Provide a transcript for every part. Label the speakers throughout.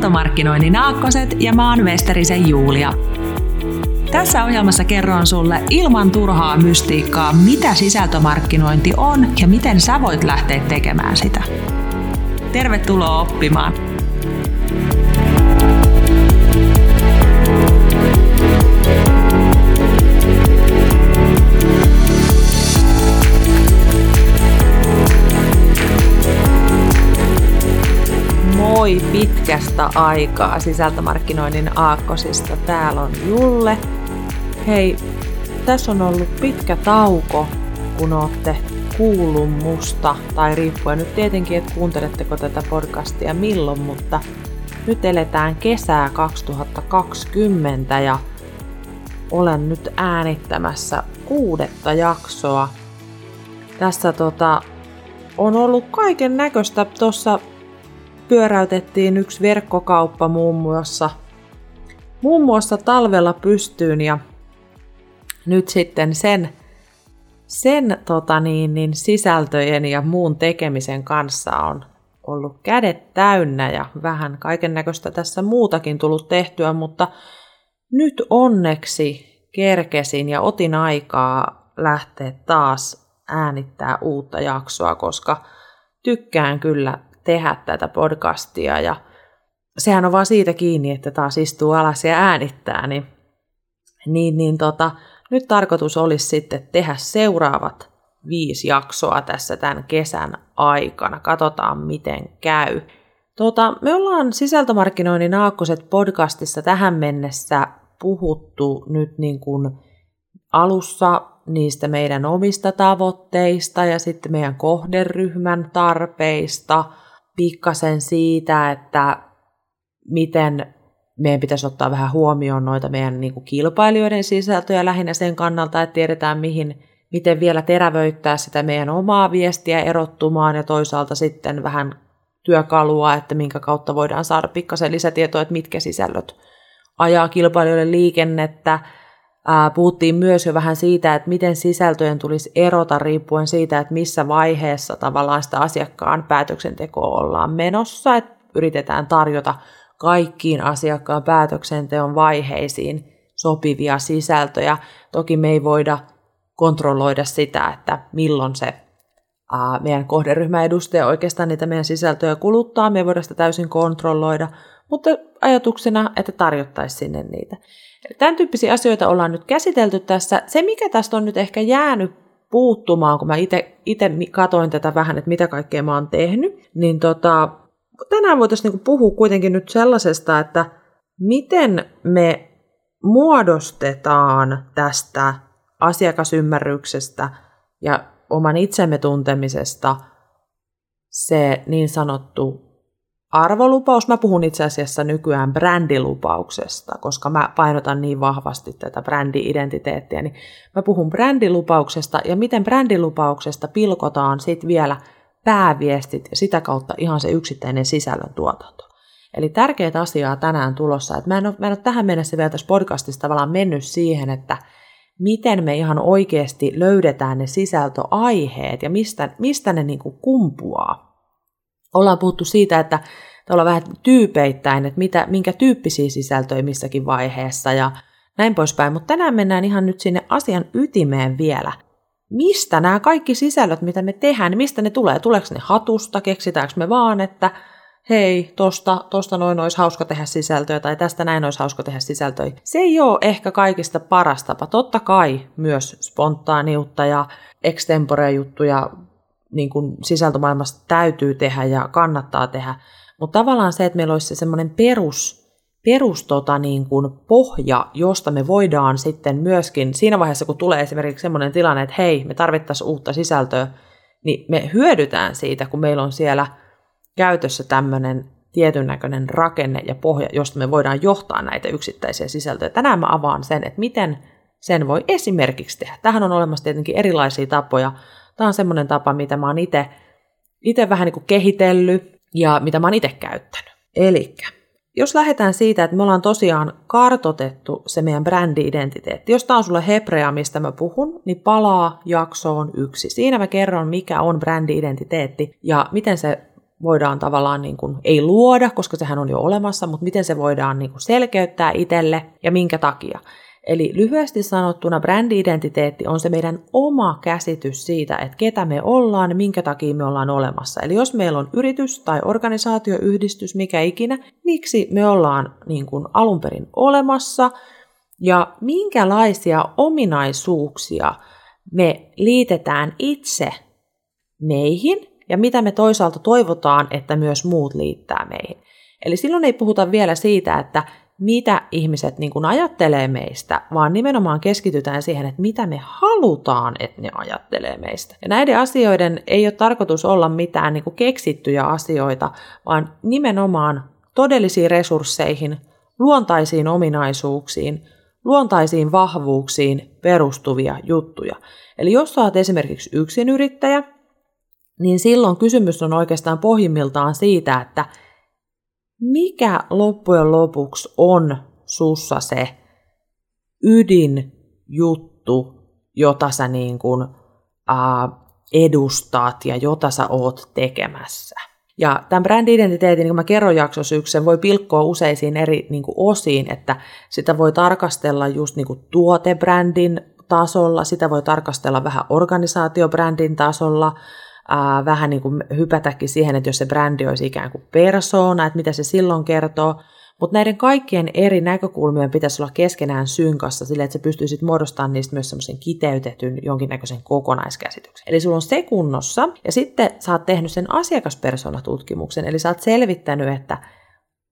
Speaker 1: Sisältömarkkinoinnin Aakkoset ja mä oon Westerisen Julia. Tässä ohjelmassa kerron sulle ilman turhaa mystiikkaa, mitä sisältömarkkinointi on ja miten sä voit lähteä tekemään sitä. Tervetuloa oppimaan! Moi pitkästä aikaa sisältömarkkinoinnin aakkosista. Täällä on Julle. Hei, tässä on ollut pitkä tauko, kun olette kuullut musta, tai riippuen nyt tietenkin, että kuunteletteko tätä podcastia milloin, mutta nyt eletään kesää 2020 ja olen nyt äänittämässä kuudetta jaksoa. Tässä tota, on ollut kaiken näköistä tuossa pyöräytettiin yksi verkkokauppa muun muassa, muun muassa talvella pystyyn ja nyt sitten sen, sen tota niin, niin sisältöjen ja muun tekemisen kanssa on ollut kädet täynnä ja vähän kaiken näköistä tässä muutakin tullut tehtyä, mutta nyt onneksi kerkesin ja otin aikaa lähteä taas äänittää uutta jaksoa, koska tykkään kyllä tehdä tätä podcastia ja sehän on vaan siitä kiinni, että taas istuu alas ja äänittää, niin, niin, niin tota, nyt tarkoitus olisi sitten tehdä seuraavat viisi jaksoa tässä tämän kesän aikana. Katsotaan, miten käy. Tota, me ollaan sisältömarkkinoinnin aakkoset podcastissa tähän mennessä puhuttu nyt niin kuin alussa niistä meidän omista tavoitteista ja sitten meidän kohderyhmän tarpeista – pikkasen siitä, että miten meidän pitäisi ottaa vähän huomioon noita meidän niin kuin kilpailijoiden sisältöjä lähinnä sen kannalta, että tiedetään mihin, miten vielä terävöittää sitä meidän omaa viestiä erottumaan ja toisaalta sitten vähän työkalua, että minkä kautta voidaan saada pikkasen lisätietoa, että mitkä sisällöt ajaa kilpailijoiden liikennettä, puhuttiin myös jo vähän siitä, että miten sisältöjen tulisi erota riippuen siitä, että missä vaiheessa tavallaan sitä asiakkaan päätöksentekoa ollaan menossa, että yritetään tarjota kaikkiin asiakkaan päätöksenteon vaiheisiin sopivia sisältöjä. Toki me ei voida kontrolloida sitä, että milloin se meidän kohderyhmä edustaja oikeastaan niitä meidän sisältöjä kuluttaa, me ei voida sitä täysin kontrolloida, mutta ajatuksena, että tarjottaisiin sinne niitä. Tämän tyyppisiä asioita ollaan nyt käsitelty tässä. Se, mikä tästä on nyt ehkä jäänyt puuttumaan, kun mä itse katoin tätä vähän, että mitä kaikkea mä oon tehnyt, niin tota, tänään voitaisiin niinku puhua kuitenkin nyt sellaisesta, että miten me muodostetaan tästä asiakasymmärryksestä ja oman itsemme tuntemisesta se niin sanottu arvolupaus. Mä puhun itse asiassa nykyään brändilupauksesta, koska mä painotan niin vahvasti tätä brändi-identiteettiä, niin mä puhun brändilupauksesta ja miten brändilupauksesta pilkotaan sitten vielä pääviestit ja sitä kautta ihan se yksittäinen sisällön tuotanto. Eli tärkeitä asiaa tänään tulossa, että mä en, ole, mä en ole tähän mennessä vielä tässä podcastissa tavallaan mennyt siihen, että miten me ihan oikeasti löydetään ne sisältöaiheet ja mistä, mistä ne niin kumpuaa ollaan puhuttu siitä, että ollaan vähän tyypeittäin, että mitä, minkä tyyppisiä sisältöjä missäkin vaiheessa ja näin poispäin. Mutta tänään mennään ihan nyt sinne asian ytimeen vielä. Mistä nämä kaikki sisällöt, mitä me tehdään, niin mistä ne tulee? Tuleeko ne hatusta? Keksitäänkö me vaan, että hei, tosta, tosta noin olisi hauska tehdä sisältöä tai tästä näin olisi hauska tehdä sisältöä. Se ei ole ehkä kaikista paras tapa. Totta kai myös spontaaniutta ja extempore-juttuja niin kuin sisältömaailmassa täytyy tehdä ja kannattaa tehdä, mutta tavallaan se, että meillä olisi se semmoinen perus, perus tota niin kuin pohja, josta me voidaan sitten myöskin siinä vaiheessa, kun tulee esimerkiksi semmoinen tilanne, että hei, me tarvittaisiin uutta sisältöä, niin me hyödytään siitä, kun meillä on siellä käytössä tämmöinen tietyn näköinen rakenne ja pohja, josta me voidaan johtaa näitä yksittäisiä sisältöjä. Tänään mä avaan sen, että miten sen voi esimerkiksi tehdä. Tähän on olemassa tietenkin erilaisia tapoja, Tämä on semmoinen tapa, mitä mä oon itse vähän niin kuin kehitellyt ja mitä mä oon itse käyttänyt. Eli jos lähdetään siitä, että me ollaan tosiaan kartotettu se meidän brändi-identiteetti. Jos tämä on sulle hebrea, mistä mä puhun, niin palaa jaksoon yksi. Siinä mä kerron, mikä on brändi-identiteetti ja miten se voidaan tavallaan niin kuin, ei luoda, koska sehän on jo olemassa, mutta miten se voidaan niin kuin selkeyttää itselle ja minkä takia. Eli lyhyesti sanottuna brändi-identiteetti on se meidän oma käsitys siitä, että ketä me ollaan, minkä takia me ollaan olemassa. Eli jos meillä on yritys tai organisaatioyhdistys, mikä ikinä, miksi me ollaan niin kuin alun perin olemassa ja minkälaisia ominaisuuksia me liitetään itse meihin ja mitä me toisaalta toivotaan, että myös muut liittää meihin. Eli silloin ei puhuta vielä siitä, että mitä ihmiset niin kuin ajattelee meistä, vaan nimenomaan keskitytään siihen, että mitä me halutaan, että ne ajattelee meistä. Ja näiden asioiden ei ole tarkoitus olla mitään niin kuin keksittyjä asioita, vaan nimenomaan todellisiin resursseihin, luontaisiin ominaisuuksiin, luontaisiin vahvuuksiin perustuvia juttuja. Eli jos olet esimerkiksi yksinyrittäjä, niin silloin kysymys on oikeastaan pohjimmiltaan siitä, että mikä loppujen lopuksi on sussa se ydinjuttu, jota sä niin kuin, uh, edustat ja jota sä oot tekemässä. Ja tämän brändi-identiteetin, niin kuin mä kerron jaksossa yksi, se voi pilkkoa useisiin eri niin kuin osiin, että sitä voi tarkastella just niin kuin tuotebrändin tasolla, sitä voi tarkastella vähän organisaatiobrändin tasolla, äh, vähän niin kuin hypätäkin siihen, että jos se brändi olisi ikään kuin persona, että mitä se silloin kertoo, mutta näiden kaikkien eri näkökulmien pitäisi olla keskenään synkassa sillä, että sä pystyisit muodostamaan niistä myös semmoisen kiteytetyn jonkinnäköisen kokonaiskäsityksen. Eli sulla on se kunnossa, ja sitten sä oot tehnyt sen asiakaspersonatutkimuksen, eli sä oot selvittänyt, että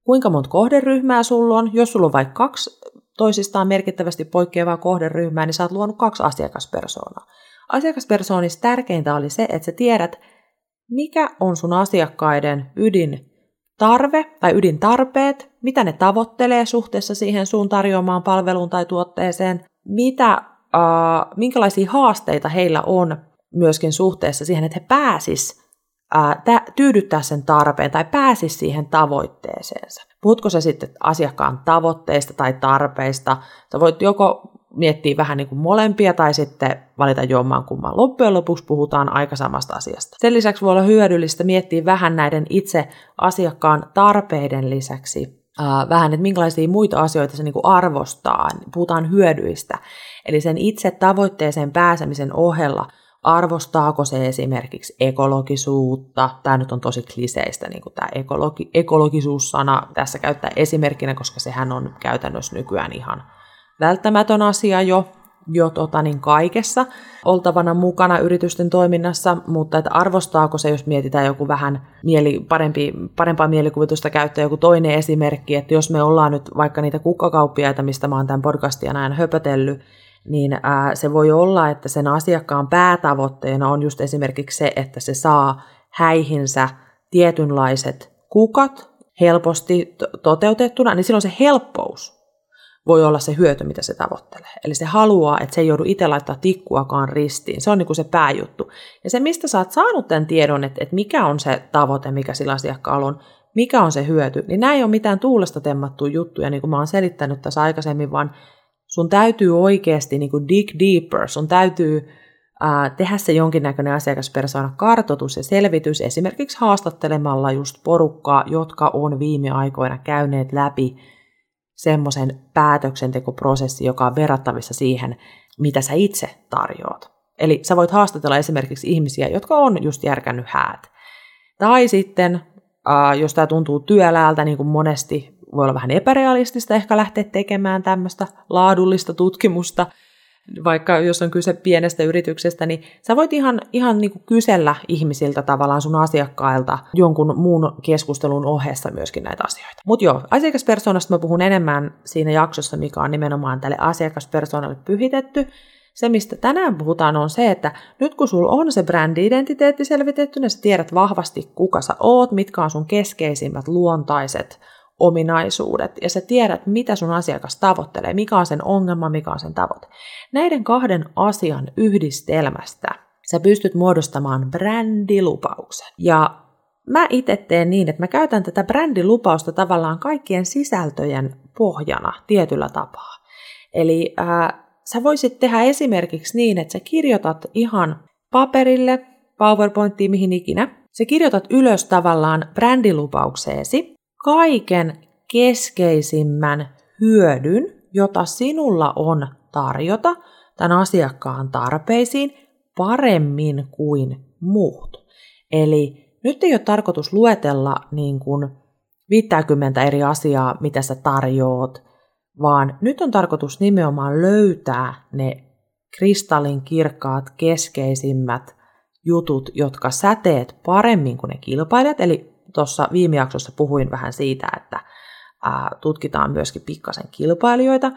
Speaker 1: kuinka monta kohderyhmää sulla on. Jos sulla on vaikka kaksi toisistaan merkittävästi poikkeavaa kohderyhmää, niin sä oot luonut kaksi asiakaspersoonaa. Asiakaspersoonissa tärkeintä oli se, että sä tiedät, mikä on sun asiakkaiden ydin tarve tai ydintarpeet, mitä ne tavoittelee suhteessa siihen sun tarjoamaan palveluun tai tuotteeseen, mitä, äh, minkälaisia haasteita heillä on myöskin suhteessa siihen, että he pääsis äh, tyydyttää sen tarpeen tai pääsis siihen tavoitteeseensa. Puhutko se sitten asiakkaan tavoitteista tai tarpeista? Sä voit joko miettiä vähän niin kuin molempia tai sitten valita jomman kumman. Loppujen lopuksi puhutaan aika samasta asiasta. Sen lisäksi voi olla hyödyllistä miettiä vähän näiden itse asiakkaan tarpeiden lisäksi äh, vähän, että minkälaisia muita asioita se niin arvostaa. Puhutaan hyödyistä. Eli sen itse tavoitteeseen pääsemisen ohella arvostaako se esimerkiksi ekologisuutta. Tämä nyt on tosi kliseistä, niin kuin tämä ekologi- ekologisuussana tässä käyttää esimerkkinä, koska sehän on käytännössä nykyään ihan välttämätön asia jo, jo tota, niin kaikessa oltavana mukana yritysten toiminnassa, mutta että arvostaako se, jos mietitään joku vähän mieli, parempi, parempaa mielikuvitusta käyttää joku toinen esimerkki, että jos me ollaan nyt vaikka niitä kukkakauppiaita, mistä mä oon tämän podcastia näin höpötellyt, niin ää, se voi olla, että sen asiakkaan päätavoitteena on just esimerkiksi se, että se saa häihinsä tietynlaiset kukat helposti toteutettuna, niin silloin se helppous voi olla se hyöty, mitä se tavoittelee. Eli se haluaa, että se ei joudu itse laittaa tikkuakaan ristiin. Se on niin kuin se pääjuttu. Ja se, mistä sä oot saanut tämän tiedon, että, että mikä on se tavoite, mikä sillä asiakkaalla on, mikä on se hyöty, niin nämä ei ole mitään tuulesta temmattuja juttuja, niin kuin mä oon selittänyt tässä aikaisemmin, vaan sun täytyy oikeasti niin kuin dig deeper, sun täytyy ää, tehdä se jonkinnäköinen asiakaspersona kartoitus ja selvitys, esimerkiksi haastattelemalla just porukkaa, jotka on viime aikoina käyneet läpi semmoisen päätöksentekoprosessi, joka on verrattavissa siihen, mitä sä itse tarjoat. Eli sä voit haastatella esimerkiksi ihmisiä, jotka on just järkännyt häät. Tai sitten, jos tämä tuntuu työläältä, niin kuin monesti voi olla vähän epärealistista ehkä lähteä tekemään tämmöistä laadullista tutkimusta, vaikka jos on kyse pienestä yrityksestä, niin sä voit ihan, ihan niin kuin kysellä ihmisiltä tavallaan sun asiakkailta jonkun muun keskustelun ohessa myöskin näitä asioita. Mutta joo, asiakaspersonasta mä puhun enemmän siinä jaksossa, mikä on nimenomaan tälle asiakaspersonalle pyhitetty. Se, mistä tänään puhutaan, on se, että nyt kun sulla on se brändi-identiteetti selvitetty, niin sä tiedät vahvasti, kuka sä oot, mitkä on sun keskeisimmät luontaiset ominaisuudet ja sä tiedät, mitä sun asiakas tavoittelee, mikä on sen ongelma, mikä on sen tavoite. Näiden kahden asian yhdistelmästä sä pystyt muodostamaan brändilupauksen. Ja mä itse teen niin, että mä käytän tätä brändilupausta tavallaan kaikkien sisältöjen pohjana tietyllä tapaa. Eli ää, sä voisit tehdä esimerkiksi niin, että sä kirjoitat ihan paperille, PowerPointiin, mihin ikinä, sä kirjoitat ylös tavallaan brändilupaukseesi kaiken keskeisimmän hyödyn, jota sinulla on tarjota tämän asiakkaan tarpeisiin paremmin kuin muut. Eli nyt ei ole tarkoitus luetella niin kuin 50 eri asiaa, mitä sä tarjoat, vaan nyt on tarkoitus nimenomaan löytää ne kristallin kirkkaat keskeisimmät jutut, jotka sä teet paremmin kuin ne kilpailijat. Eli tuossa viime jaksossa puhuin vähän siitä, että tutkitaan myöskin pikkasen kilpailijoita.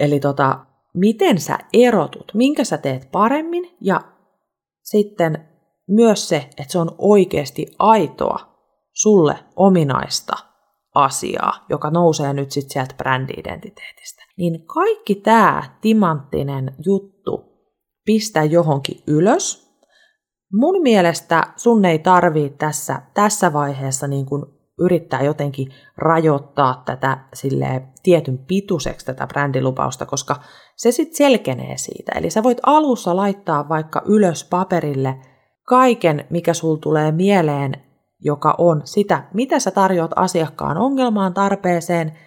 Speaker 1: Eli tota, miten sä erotut, minkä sä teet paremmin ja sitten myös se, että se on oikeasti aitoa, sulle ominaista asiaa, joka nousee nyt sitten sieltä brändi-identiteetistä. Niin kaikki tämä timanttinen juttu pistää johonkin ylös. Mun mielestä sun ei tarvii tässä, tässä vaiheessa niin kuin yrittää jotenkin rajoittaa tätä sille tietyn pituiseksi tätä brändilupausta, koska se sitten selkenee siitä. Eli sä voit alussa laittaa vaikka ylös paperille kaiken, mikä sul tulee mieleen, joka on sitä, mitä sä tarjoat asiakkaan ongelmaan, tarpeeseen,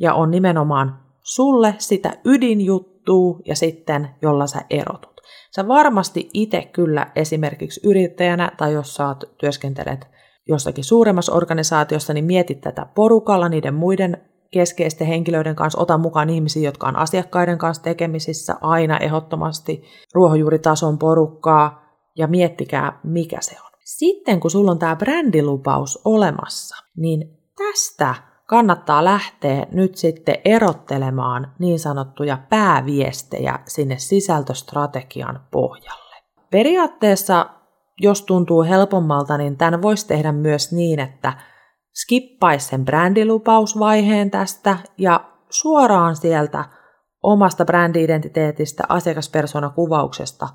Speaker 1: ja on nimenomaan sulle sitä ydinjuttua ja sitten, jolla sä erotut. Sä varmasti itse kyllä esimerkiksi yrittäjänä tai jos sä työskentelet jossakin suuremmassa organisaatiossa, niin mietit tätä porukalla niiden muiden keskeisten henkilöiden kanssa, ota mukaan ihmisiä, jotka on asiakkaiden kanssa tekemisissä aina ehdottomasti, ruohonjuuritason porukkaa, ja miettikää, mikä se on. Sitten kun sulla on tämä brändilupaus olemassa, niin tästä kannattaa lähteä nyt sitten erottelemaan niin sanottuja pääviestejä sinne sisältöstrategian pohjalle. Periaatteessa, jos tuntuu helpommalta, niin tämän voisi tehdä myös niin, että skippaisi sen brändilupausvaiheen tästä ja suoraan sieltä omasta brändi-identiteetistä, asiakaspersonakuvauksesta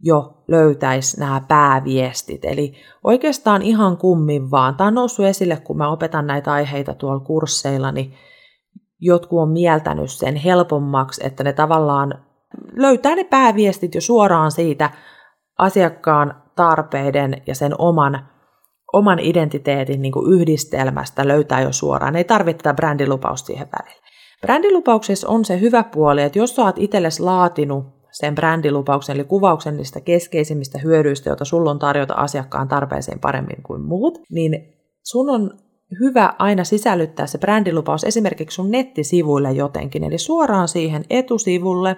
Speaker 1: jo löytäisi nämä pääviestit. Eli oikeastaan ihan kummin vaan. Tämä on noussut esille, kun mä opetan näitä aiheita tuolla kursseilla, niin jotkut on mieltänyt sen helpommaksi, että ne tavallaan löytää ne pääviestit jo suoraan siitä asiakkaan tarpeiden ja sen oman, oman identiteetin niin kuin yhdistelmästä löytää jo suoraan. Ei tarvitse tätä brändilupausta siihen välille. Brändilupauksessa on se hyvä puoli, että jos sä oot itsellesi laatinut sen brändilupauksen, eli kuvauksen niistä keskeisimmistä hyödyistä, joita sulla on tarjota asiakkaan tarpeeseen paremmin kuin muut, niin sun on hyvä aina sisällyttää se brändilupaus esimerkiksi sun nettisivuille jotenkin, eli suoraan siihen etusivulle,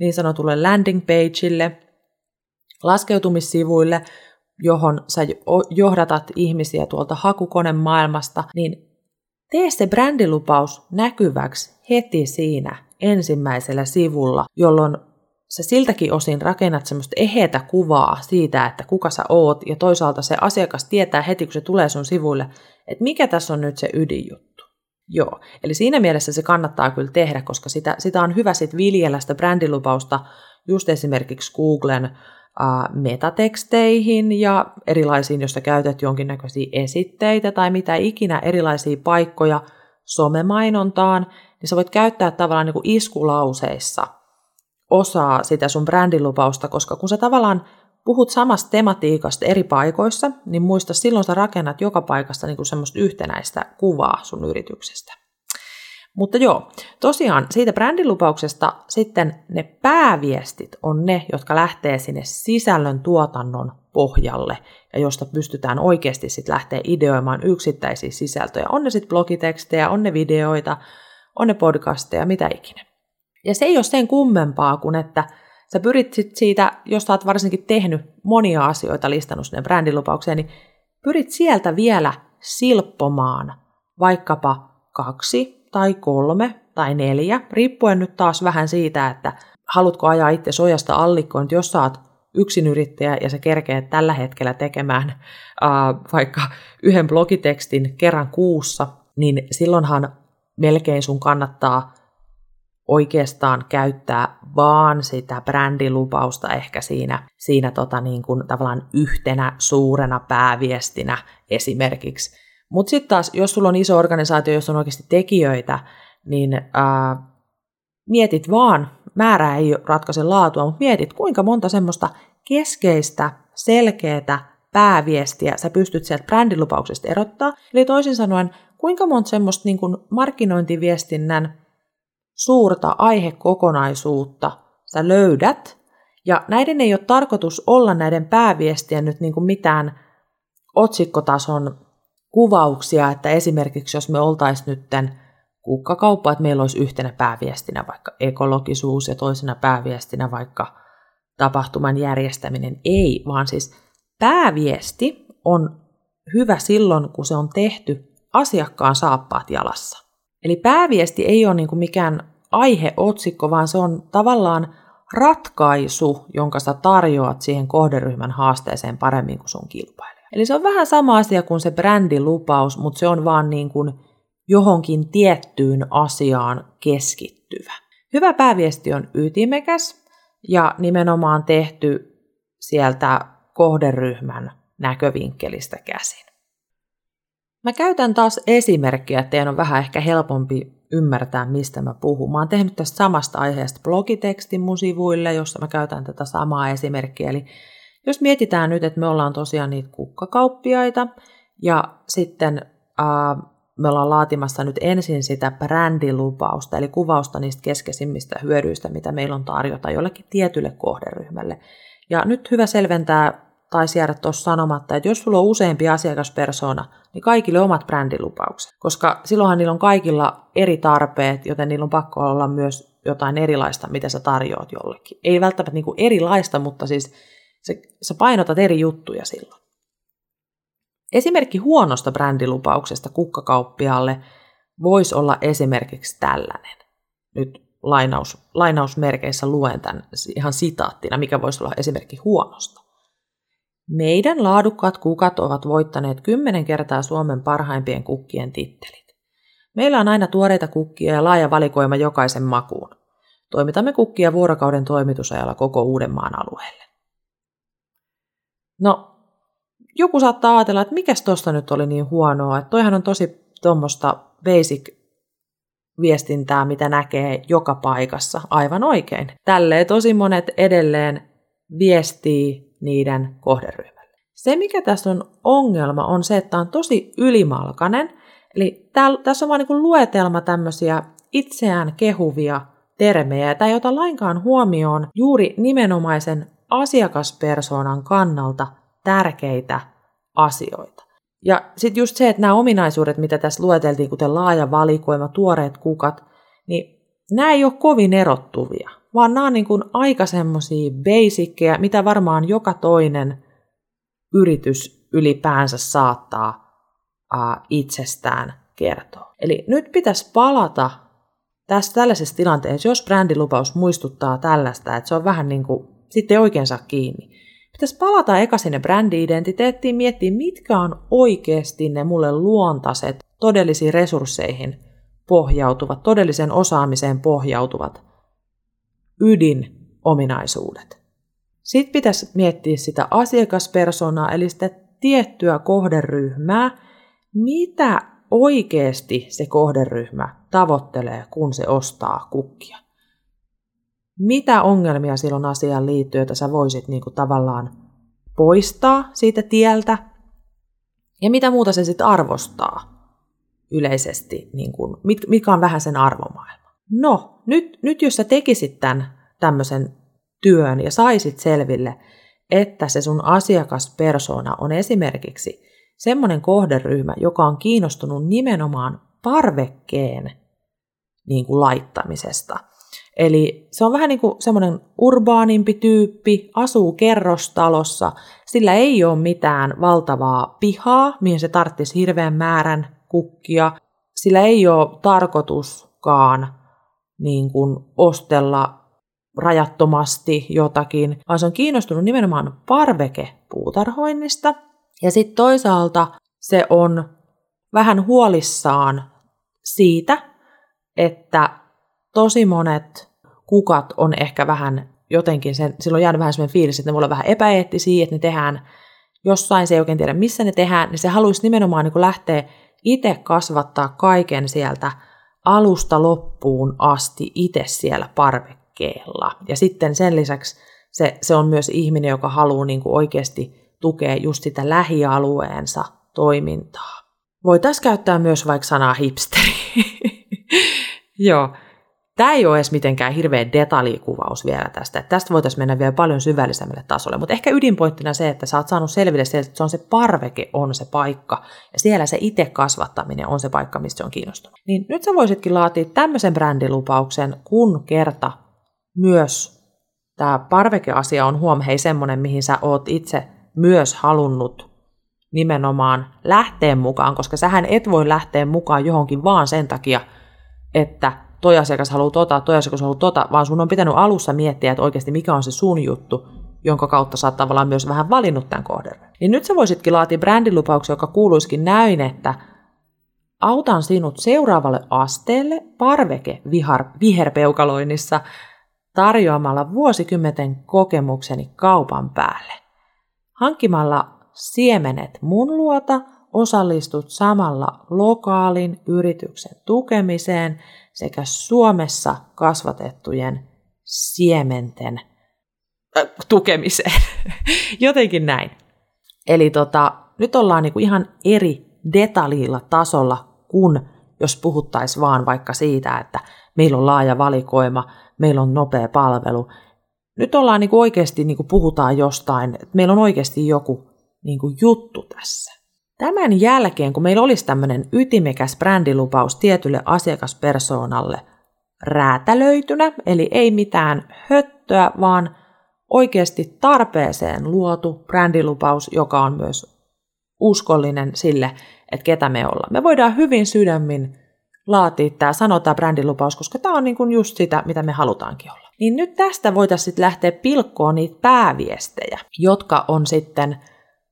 Speaker 1: niin sanotulle landing pageille, laskeutumissivuille, johon sä johdatat ihmisiä tuolta hakukonen maailmasta, niin tee se brändilupaus näkyväksi heti siinä ensimmäisellä sivulla, jolloin sä siltäkin osin rakennat semmoista ehetä kuvaa siitä, että kuka sä oot, ja toisaalta se asiakas tietää heti, kun se tulee sun sivuille, että mikä tässä on nyt se ydinjuttu. Joo, eli siinä mielessä se kannattaa kyllä tehdä, koska sitä, sitä on hyvä sitten viljellä sitä brändilupausta just esimerkiksi Googlen uh, metateksteihin ja erilaisiin, jos sä käytät jonkinnäköisiä esitteitä tai mitä ikinä erilaisia paikkoja somemainontaan, niin sä voit käyttää tavallaan niin kuin iskulauseissa – osaa sitä sun brändilupausta, koska kun sä tavallaan puhut samasta tematiikasta eri paikoissa, niin muista silloin sä rakennat joka paikasta niin kuin semmoista yhtenäistä kuvaa sun yrityksestä. Mutta joo, tosiaan siitä brändilupauksesta sitten ne pääviestit on ne, jotka lähtee sinne sisällön tuotannon pohjalle ja josta pystytään oikeasti sitten lähteä ideoimaan yksittäisiä sisältöjä. On ne sitten blogitekstejä, on ne videoita, on ne podcasteja, mitä ikinä. Ja se ei ole sen kummempaa kuin, että sä pyrit sit siitä, jos sä oot varsinkin tehnyt monia asioita, listannut sinne brändilupaukseen, niin pyrit sieltä vielä silppomaan vaikkapa kaksi tai kolme tai neljä, riippuen nyt taas vähän siitä, että haluatko ajaa itse sojasta allikkoon, että jos sä oot yrittäjä ja sä kerkeet tällä hetkellä tekemään äh, vaikka yhden blogitekstin kerran kuussa, niin silloinhan melkein sun kannattaa oikeastaan käyttää vaan sitä brändilupausta ehkä siinä, siinä tota niin kuin tavallaan yhtenä suurena pääviestinä esimerkiksi. Mutta sitten taas, jos sulla on iso organisaatio, jossa on oikeasti tekijöitä, niin ää, mietit vaan, määrä ei ratkaise laatua, mutta mietit kuinka monta semmoista keskeistä, selkeää pääviestiä sä pystyt sieltä brändilupauksesta erottaa. Eli toisin sanoen, kuinka monta semmoista niin kuin markkinointiviestinnän suurta aihekokonaisuutta sä löydät, ja näiden ei ole tarkoitus olla näiden pääviestien nyt niin kuin mitään otsikkotason kuvauksia, että esimerkiksi jos me oltaisiin nytten kukkakauppa, että meillä olisi yhtenä pääviestinä vaikka ekologisuus ja toisena pääviestinä vaikka tapahtuman järjestäminen. Ei, vaan siis pääviesti on hyvä silloin, kun se on tehty asiakkaan saappaat jalassa. Eli pääviesti ei ole niin kuin mikään aiheotsikko, vaan se on tavallaan ratkaisu, jonka sä tarjoat siihen kohderyhmän haasteeseen paremmin kuin sun kilpailija. Eli se on vähän sama asia kuin se brändilupaus, mutta se on vaan niin kuin johonkin tiettyyn asiaan keskittyvä. Hyvä pääviesti on ytimekäs ja nimenomaan tehty sieltä kohderyhmän näkövinkkelistä käsin. Mä käytän taas esimerkkiä, että on vähän ehkä helpompi ymmärtää, mistä mä puhun. Mä oon tehnyt tästä samasta aiheesta blogitekstin mun sivuille, jossa mä käytän tätä samaa esimerkkiä. Eli jos mietitään nyt, että me ollaan tosiaan niitä kukkakauppiaita, ja sitten ää, me ollaan laatimassa nyt ensin sitä brändilupausta, eli kuvausta niistä keskeisimmistä hyödyistä, mitä meillä on tarjota jollekin tietylle kohderyhmälle. Ja nyt hyvä selventää taisi jäädä tuossa sanomatta, että jos sulla on useampi asiakaspersona, niin kaikille omat brändilupaukset. Koska silloinhan niillä on kaikilla eri tarpeet, joten niillä on pakko olla myös jotain erilaista, mitä sä tarjoat jollekin. Ei välttämättä niin kuin erilaista, mutta siis se, sä painotat eri juttuja silloin. Esimerkki huonosta brändilupauksesta kukkakauppialle voisi olla esimerkiksi tällainen. Nyt lainaus, lainausmerkeissä luen tämän ihan sitaattina, mikä voisi olla esimerkki huonosta. Meidän laadukkaat kukat ovat voittaneet kymmenen kertaa Suomen parhaimpien kukkien tittelit. Meillä on aina tuoreita kukkia ja laaja valikoima jokaisen makuun. Toimitamme kukkia vuorokauden toimitusajalla koko Uudenmaan alueelle. No, joku saattaa ajatella, että mikä tuosta nyt oli niin huonoa, että toihan on tosi tuommoista basic viestintää, mitä näkee joka paikassa aivan oikein. Tälleen tosi monet edelleen viestii niiden kohderyhmälle. Se, mikä tässä on ongelma, on se, että tämä on tosi ylimalkainen. Eli tää, tässä on vain niin luetelma tämmöisiä itseään kehuvia termejä. Tämä ei ota lainkaan huomioon juuri nimenomaisen asiakaspersonan kannalta tärkeitä asioita. Ja sitten just se, että nämä ominaisuudet, mitä tässä lueteltiin, kuten laaja valikoima, tuoreet kukat, niin nämä ei ole kovin erottuvia vaan nämä on niin kuin aika semmoisia basickeja, mitä varmaan joka toinen yritys ylipäänsä saattaa uh, itsestään kertoa. Eli nyt pitäisi palata tässä tällaisessa tilanteessa, jos brändilupaus muistuttaa tällaista, että se on vähän niin kuin, sitten saa kiinni. Pitäisi palata eka sinne brändi-identiteettiin, miettiä, mitkä on oikeasti ne mulle luontaiset, todellisiin resursseihin pohjautuvat, todellisen osaamiseen pohjautuvat ydinominaisuudet. Sitten pitäisi miettiä sitä asiakaspersonaa, eli sitä tiettyä kohderyhmää, mitä oikeasti se kohderyhmä tavoittelee, kun se ostaa kukkia. Mitä ongelmia silloin asiaan liittyy, että sä voisit niin kuin tavallaan poistaa siitä tieltä, ja mitä muuta se sitten arvostaa yleisesti, niin kuin, mikä on vähän sen arvomaailma. No, nyt, nyt jos sä tekisit tämän tämmöisen työn ja saisit selville, että se sun asiakaspersona on esimerkiksi semmoinen kohderyhmä, joka on kiinnostunut nimenomaan parvekkeen niin kuin laittamisesta. Eli se on vähän niin kuin semmoinen urbaanimpi tyyppi, asuu kerrostalossa, sillä ei ole mitään valtavaa pihaa, mihin se tarvitsisi hirveän määrän kukkia, sillä ei ole tarkoituskaan niin kuin ostella rajattomasti jotakin, vaan se on kiinnostunut nimenomaan parvekepuutarhoinnista. Ja sitten toisaalta se on vähän huolissaan siitä, että tosi monet kukat on ehkä vähän jotenkin, sen, silloin jäänyt vähän sellainen fiilis, että ne voi olla vähän epäeettisiä, että ne tehdään jossain, se ei oikein tiedä missä ne tehdään, niin se haluaisi nimenomaan niin lähteä itse kasvattaa kaiken sieltä alusta loppuun asti itse siellä parvekkeella. Ja sitten sen lisäksi se, se on myös ihminen, joka haluaa niin kuin oikeasti tukee just sitä lähialueensa toimintaa. Voitaisiin käyttää myös vaikka sanaa hipsteri. Joo. Tämä ei ole edes mitenkään hirveä detaljikuvaus vielä tästä. Että tästä voitaisiin mennä vielä paljon syvällisemmälle tasolle. Mutta ehkä ydinpointtina se, että sä oot saanut selville se, että se on se parveke on se paikka. Ja siellä se itse kasvattaminen on se paikka, mistä se on kiinnostunut. Niin nyt sä voisitkin laatia tämmöisen brändilupauksen, kun kerta myös tämä parvekeasia on huom, hei semmoinen, mihin sä oot itse myös halunnut nimenomaan lähteä mukaan, koska sähän et voi lähteä mukaan johonkin vaan sen takia, että toi asiakas haluaa tota, toi asiakas haluaa tota, vaan sun on pitänyt alussa miettiä, että oikeasti mikä on se sun juttu, jonka kautta sä oot tavallaan myös vähän valinnut tämän kohderyhmän. Niin nyt sä voisitkin laatia brändilupauksen, joka kuuluisikin näin, että autan sinut seuraavalle asteelle parveke vihar, viherpeukaloinnissa tarjoamalla vuosikymmenten kokemukseni kaupan päälle. Hankkimalla siemenet mun luota, osallistut samalla lokaalin yrityksen tukemiseen sekä Suomessa kasvatettujen siementen äh, tukemiseen. Jotenkin näin. Eli tota, nyt ollaan niinku ihan eri detaljilla tasolla kuin jos puhuttaisiin vaan vaikka siitä, että meillä on laaja valikoima, meillä on nopea palvelu. Nyt ollaan niinku oikeasti, niinku puhutaan jostain, että meillä on oikeasti joku niin kuin juttu tässä. Tämän jälkeen, kun meillä olisi tämmöinen ytimekäs brändilupaus tietylle asiakaspersoonalle räätälöitynä, eli ei mitään höttöä, vaan oikeasti tarpeeseen luotu brändilupaus, joka on myös uskollinen sille, että ketä me ollaan. Me voidaan hyvin sydämin laatia tämä, sanoa tämä brändilupaus, koska tämä on niin kuin just sitä, mitä me halutaankin olla. Niin nyt tästä voitaisiin lähteä pilkkoon niitä pääviestejä, jotka on sitten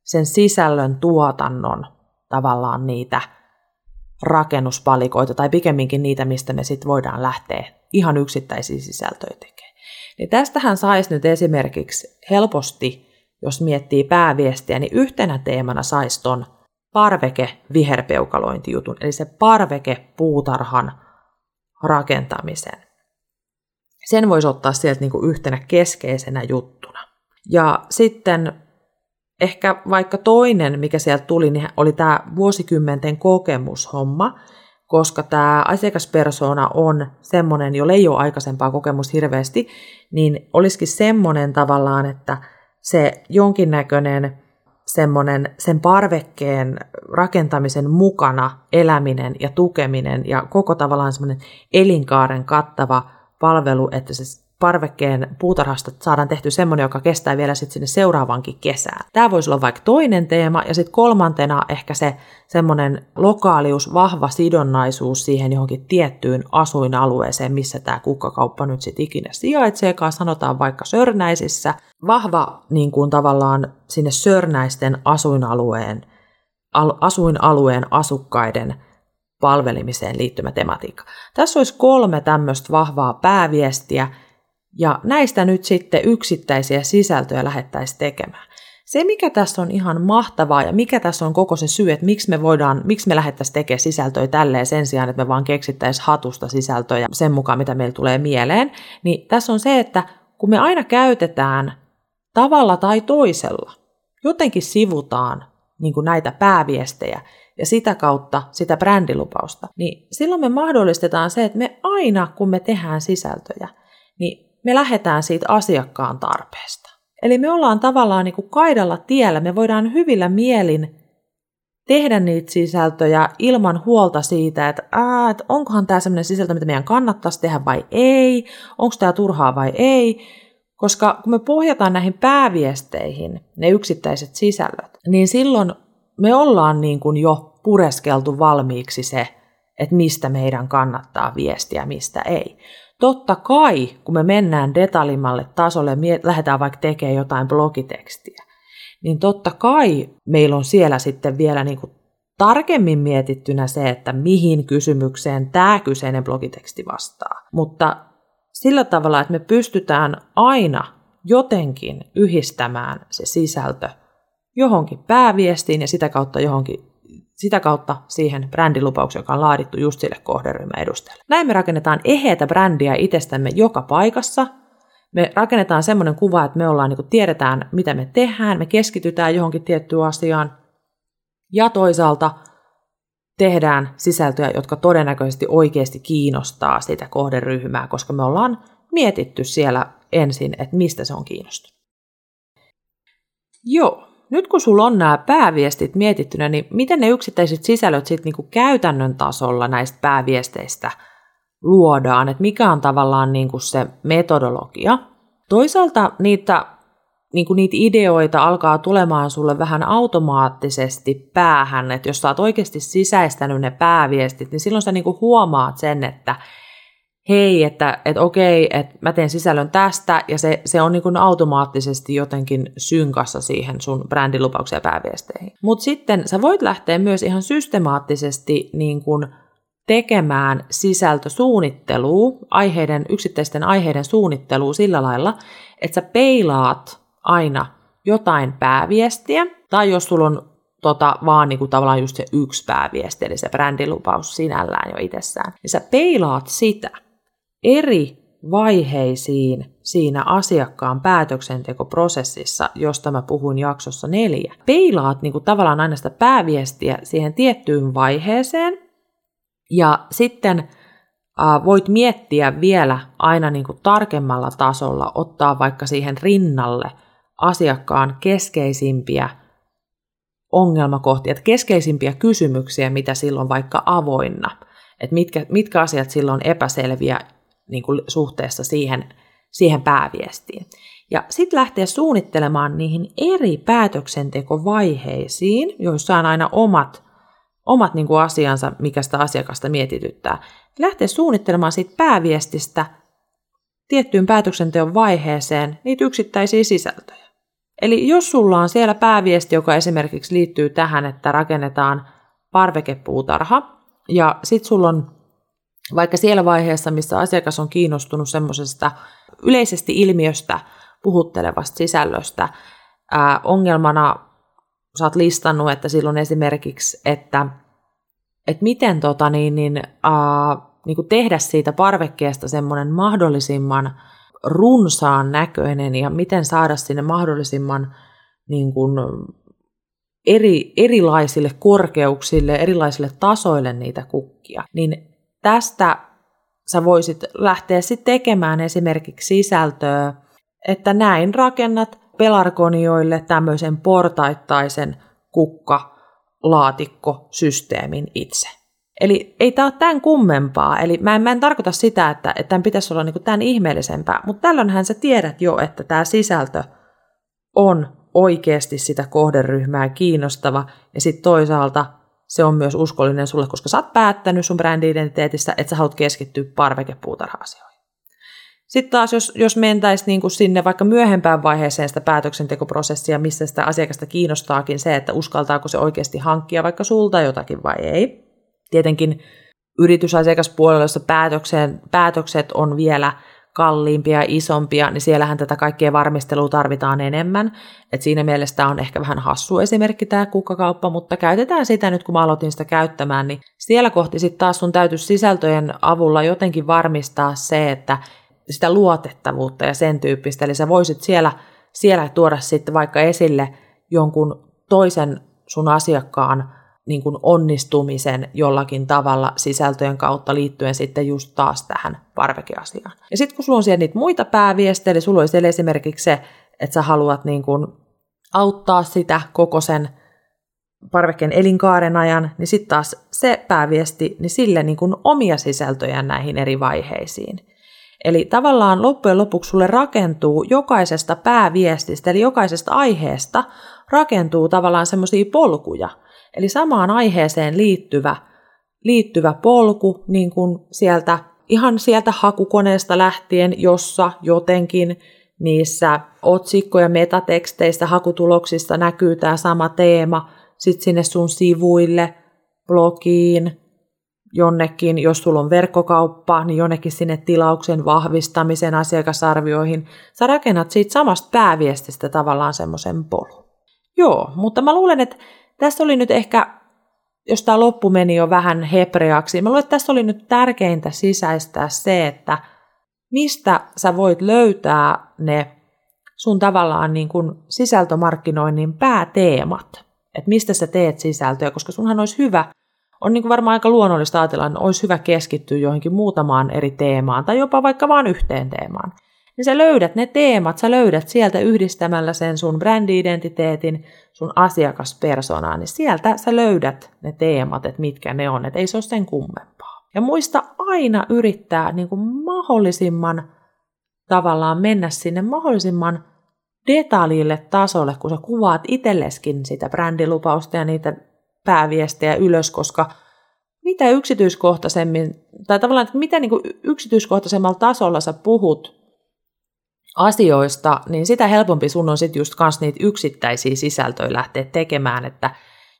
Speaker 1: sen sisällön tuotannon tavallaan niitä rakennuspalikoita, tai pikemminkin niitä, mistä me sitten voidaan lähteä ihan yksittäisiä sisältöjä tekemään. Niin tästähän saisi nyt esimerkiksi helposti, jos miettii pääviestiä, niin yhtenä teemana saisi ton parveke viherpeukalointijutun, eli se parveke puutarhan rakentamisen. Sen voisi ottaa sieltä niin kuin yhtenä keskeisenä juttuna. Ja sitten ehkä vaikka toinen, mikä sieltä tuli, niin oli tämä vuosikymmenten kokemushomma, koska tämä asiakaspersona on semmoinen, jolla ei ole aikaisempaa kokemusta hirveästi, niin olisikin semmoinen tavallaan, että se jonkinnäköinen semmoinen sen parvekkeen rakentamisen mukana eläminen ja tukeminen ja koko tavallaan semmoinen elinkaaren kattava palvelu, että se parvekkeen puutarhasta saadaan tehty semmoinen, joka kestää vielä sitten sinne seuraavankin kesään. Tämä voisi olla vaikka toinen teema, ja sitten kolmantena ehkä se semmoinen lokaalius, vahva sidonnaisuus siihen johonkin tiettyyn asuinalueeseen, missä tämä kukkakauppa nyt sitten ikinä sijaitseekaan, sanotaan vaikka Sörnäisissä. Vahva niin kuin tavallaan sinne Sörnäisten asuinalueen, asuinalueen asukkaiden palvelimiseen liittymä tematiikka. Tässä olisi kolme tämmöistä vahvaa pääviestiä, ja näistä nyt sitten yksittäisiä sisältöjä lähettäisiin tekemään. Se, mikä tässä on ihan mahtavaa ja mikä tässä on koko se syy, että miksi me, voidaan, miksi me lähettäisiin tekemään sisältöjä tälleen sen sijaan, että me vaan keksittäisiin hatusta sisältöjä sen mukaan, mitä meillä tulee mieleen, niin tässä on se, että kun me aina käytetään tavalla tai toisella, jotenkin sivutaan niin kuin näitä pääviestejä ja sitä kautta sitä brändilupausta, niin silloin me mahdollistetaan se, että me aina kun me tehdään sisältöjä, niin me lähdetään siitä asiakkaan tarpeesta. Eli me ollaan tavallaan niin kuin kaidalla tiellä, me voidaan hyvillä mielin tehdä niitä sisältöjä ilman huolta siitä, että, ää, että onkohan tämä sellainen sisältö, mitä meidän kannattaisi tehdä vai ei, onko tämä turhaa vai ei, koska kun me pohjataan näihin pääviesteihin, ne yksittäiset sisällöt, niin silloin me ollaan niin kuin jo pureskeltu valmiiksi se, että mistä meidän kannattaa viestiä, mistä ei. Totta kai, kun me mennään detaljimmalle tasolle, me lähdetään vaikka tekemään jotain blogitekstiä, niin totta kai meillä on siellä sitten vielä niin kuin tarkemmin mietittynä se, että mihin kysymykseen tämä kyseinen blogiteksti vastaa. Mutta sillä tavalla, että me pystytään aina jotenkin yhdistämään se sisältö johonkin pääviestiin ja sitä kautta johonkin sitä kautta siihen brändilupaukseen, joka on laadittu just sille kohderyhmän edustajalle. Näin me rakennetaan eheätä brändiä itsestämme joka paikassa. Me rakennetaan semmoinen kuva, että me ollaan, niin kuin tiedetään, mitä me tehdään, me keskitytään johonkin tiettyyn asiaan, ja toisaalta tehdään sisältöjä, jotka todennäköisesti oikeasti kiinnostaa sitä kohderyhmää, koska me ollaan mietitty siellä ensin, että mistä se on kiinnostunut. Joo, nyt kun sulla on nämä pääviestit mietittynä, niin miten ne yksittäiset sisällöt sitten niinku käytännön tasolla näistä pääviesteistä luodaan, että mikä on tavallaan niinku se metodologia. Toisaalta niitä, niinku niitä ideoita alkaa tulemaan sulle vähän automaattisesti päähän, että jos sä oot oikeasti sisäistänyt ne pääviestit, niin silloin sä niinku huomaat sen, että hei, että, että okei, että mä teen sisällön tästä, ja se, se on niin automaattisesti jotenkin synkassa siihen sun brändilupauksia ja pääviesteihin. Mutta sitten sä voit lähteä myös ihan systemaattisesti niin kuin tekemään sisältösuunnittelua, aiheiden, yksittäisten aiheiden suunnittelua sillä lailla, että sä peilaat aina jotain pääviestiä, tai jos sulla on tota, vaan niin kuin tavallaan just se yksi pääviesti, eli se brändilupaus sinällään jo itsessään, niin sä peilaat sitä – eri vaiheisiin siinä asiakkaan päätöksentekoprosessissa, josta mä puhuin jaksossa neljä. Peilaat niin kuin tavallaan aina sitä pääviestiä siihen tiettyyn vaiheeseen, ja sitten äh, voit miettiä vielä aina niin kuin tarkemmalla tasolla, ottaa vaikka siihen rinnalle asiakkaan keskeisimpiä ongelmakohtia, että keskeisimpiä kysymyksiä, mitä silloin vaikka avoinna, että mitkä, mitkä asiat silloin on epäselviä niin kuin suhteessa siihen, siihen pääviestiin. Ja sitten lähteä suunnittelemaan niihin eri päätöksentekovaiheisiin, joissa on aina omat, omat niin kuin asiansa, mikä sitä asiakasta mietityttää. Lähteä suunnittelemaan siitä pääviestistä tiettyyn päätöksenteon vaiheeseen niitä yksittäisiä sisältöjä. Eli jos sulla on siellä pääviesti, joka esimerkiksi liittyy tähän, että rakennetaan parvekepuutarha, ja sitten sulla on vaikka siellä vaiheessa, missä asiakas on kiinnostunut semmoisesta yleisesti ilmiöstä puhuttelevasta sisällöstä, ää, ongelmana sä oot listannut, että silloin esimerkiksi, että, että miten tota, niin, niin, ää, niin kuin tehdä siitä parvekkeesta semmoinen mahdollisimman runsaan näköinen ja miten saada sinne mahdollisimman niin kuin, eri, erilaisille korkeuksille, erilaisille tasoille niitä kukkia, niin tästä sä voisit lähteä sitten tekemään esimerkiksi sisältöä, että näin rakennat pelargonioille tämmöisen portaittaisen kukkalaatikkosysteemin itse. Eli ei tämä ole tämän kummempaa. Eli mä en, mä en tarkoita sitä, että, että tämän pitäisi olla niinku tämän ihmeellisempää, mutta tällöinhän sä tiedät jo, että tämä sisältö on oikeasti sitä kohderyhmää kiinnostava ja sitten toisaalta se on myös uskollinen sulle, koska sä oot päättänyt sun brändi-identiteetissä, että sä haluat keskittyä parvekepuutarha-asioihin. Sitten taas, jos, jos mentäisiin niin kuin sinne vaikka myöhempään vaiheeseen sitä päätöksentekoprosessia, missä sitä asiakasta kiinnostaakin se, että uskaltaako se oikeasti hankkia vaikka sulta jotakin vai ei. Tietenkin yritysasiakaspuolella, jossa päätökset on vielä kalliimpia ja isompia, niin siellähän tätä kaikkea varmistelua tarvitaan enemmän. Et siinä mielessä tämä on ehkä vähän hassu esimerkki tämä kukkakauppa, mutta käytetään sitä nyt, kun mä aloitin sitä käyttämään, niin siellä kohti sitten taas sun täytyisi sisältöjen avulla jotenkin varmistaa se, että sitä luotettavuutta ja sen tyyppistä, eli sä voisit siellä, siellä tuoda sitten vaikka esille jonkun toisen sun asiakkaan niin kuin onnistumisen jollakin tavalla sisältöjen kautta liittyen sitten just taas tähän parvekeasiaan. Ja sitten kun sulla on siellä niitä muita pääviestejä, eli sulla siellä esimerkiksi se, että sä haluat niin kuin auttaa sitä koko sen parvekkeen elinkaaren ajan, niin sitten taas se pääviesti, niin sille niin kuin omia sisältöjä näihin eri vaiheisiin. Eli tavallaan loppujen lopuksi sulle rakentuu jokaisesta pääviestistä, eli jokaisesta aiheesta rakentuu tavallaan semmoisia polkuja – Eli samaan aiheeseen liittyvä, liittyvä polku niin kuin sieltä, ihan sieltä hakukoneesta lähtien, jossa jotenkin niissä otsikko- ja metateksteissä hakutuloksista näkyy tämä sama teema, sitten sinne sun sivuille, blogiin, jonnekin, jos sulla on verkkokauppa, niin jonnekin sinne tilauksen vahvistamisen asiakasarvioihin. Sä rakennat siitä samasta pääviestistä tavallaan semmoisen polun. Joo, mutta mä luulen, että tässä oli nyt ehkä, jos tämä loppu meni jo vähän hebreaksi, mä luulen, että tässä oli nyt tärkeintä sisäistää se, että mistä sä voit löytää ne sun tavallaan niin kuin sisältömarkkinoinnin pääteemat, että mistä sä teet sisältöä, koska sunhan olisi hyvä, on niin kuin varmaan aika luonnollista ajatella, että olisi hyvä keskittyä johonkin muutamaan eri teemaan tai jopa vaikka vain yhteen teemaan. Niin sä löydät ne teemat, sä löydät sieltä yhdistämällä sen sun brändi-identiteetin, sun asiakaspersonaa, niin sieltä sä löydät ne teemat, että mitkä ne on, että ei se ole sen kummempaa. Ja muista aina yrittää niin kuin mahdollisimman tavallaan mennä sinne mahdollisimman detaljille tasolle, kun sä kuvaat itselleskin sitä brändilupausta ja niitä pääviestejä ylös, koska mitä yksityiskohtaisemmin, tai tavallaan, että mitä niin kuin yksityiskohtaisemmalla tasolla sä puhut asioista, niin sitä helpompi sun on sitten just kans niitä yksittäisiä sisältöjä lähteä tekemään, että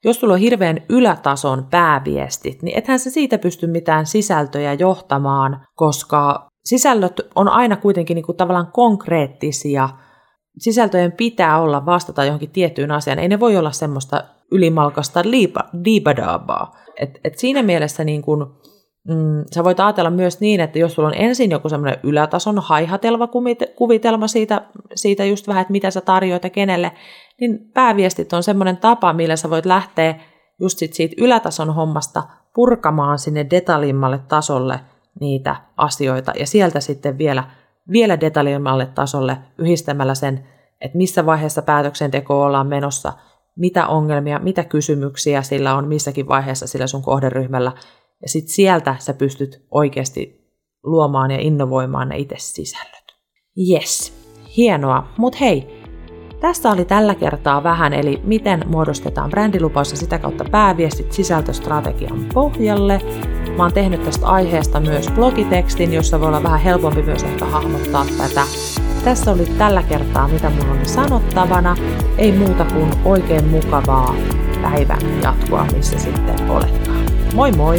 Speaker 1: jos sulla on hirveän ylätason pääviestit, niin ethän se siitä pysty mitään sisältöjä johtamaan, koska sisällöt on aina kuitenkin niin kuin tavallaan konkreettisia. Sisältöjen pitää olla vastata johonkin tiettyyn asiaan. Ei ne voi olla semmoista ylimalkasta diibadaabaa. Et, et siinä mielessä niin kun, mm, sä voit ajatella myös niin, että jos sulla on ensin joku semmoinen ylätason haihatelva kuvitelma siitä, siitä just vähän, että mitä sä tarjoat ja kenelle, niin pääviestit on semmoinen tapa, millä sä voit lähteä just sit siitä ylätason hommasta purkamaan sinne detaljimmalle tasolle niitä asioita ja sieltä sitten vielä, vielä detaljimmalle tasolle yhdistämällä sen, että missä vaiheessa päätöksenteko ollaan menossa – mitä ongelmia, mitä kysymyksiä sillä on missäkin vaiheessa sillä sun kohderyhmällä. Ja sitten sieltä sä pystyt oikeasti luomaan ja innovoimaan ne itse sisällöt. Yes, hienoa. Mut hei, tässä oli tällä kertaa vähän, eli miten muodostetaan brändilupaus ja sitä kautta pääviestit sisältöstrategian pohjalle. Mä oon tehnyt tästä aiheesta myös blogitekstin, jossa voi olla vähän helpompi myös ehkä hahmottaa tätä tässä oli tällä kertaa, mitä mulla on sanottavana. Ei muuta kuin oikein mukavaa päivän jatkoa, missä sitten oletkaan. Moi moi!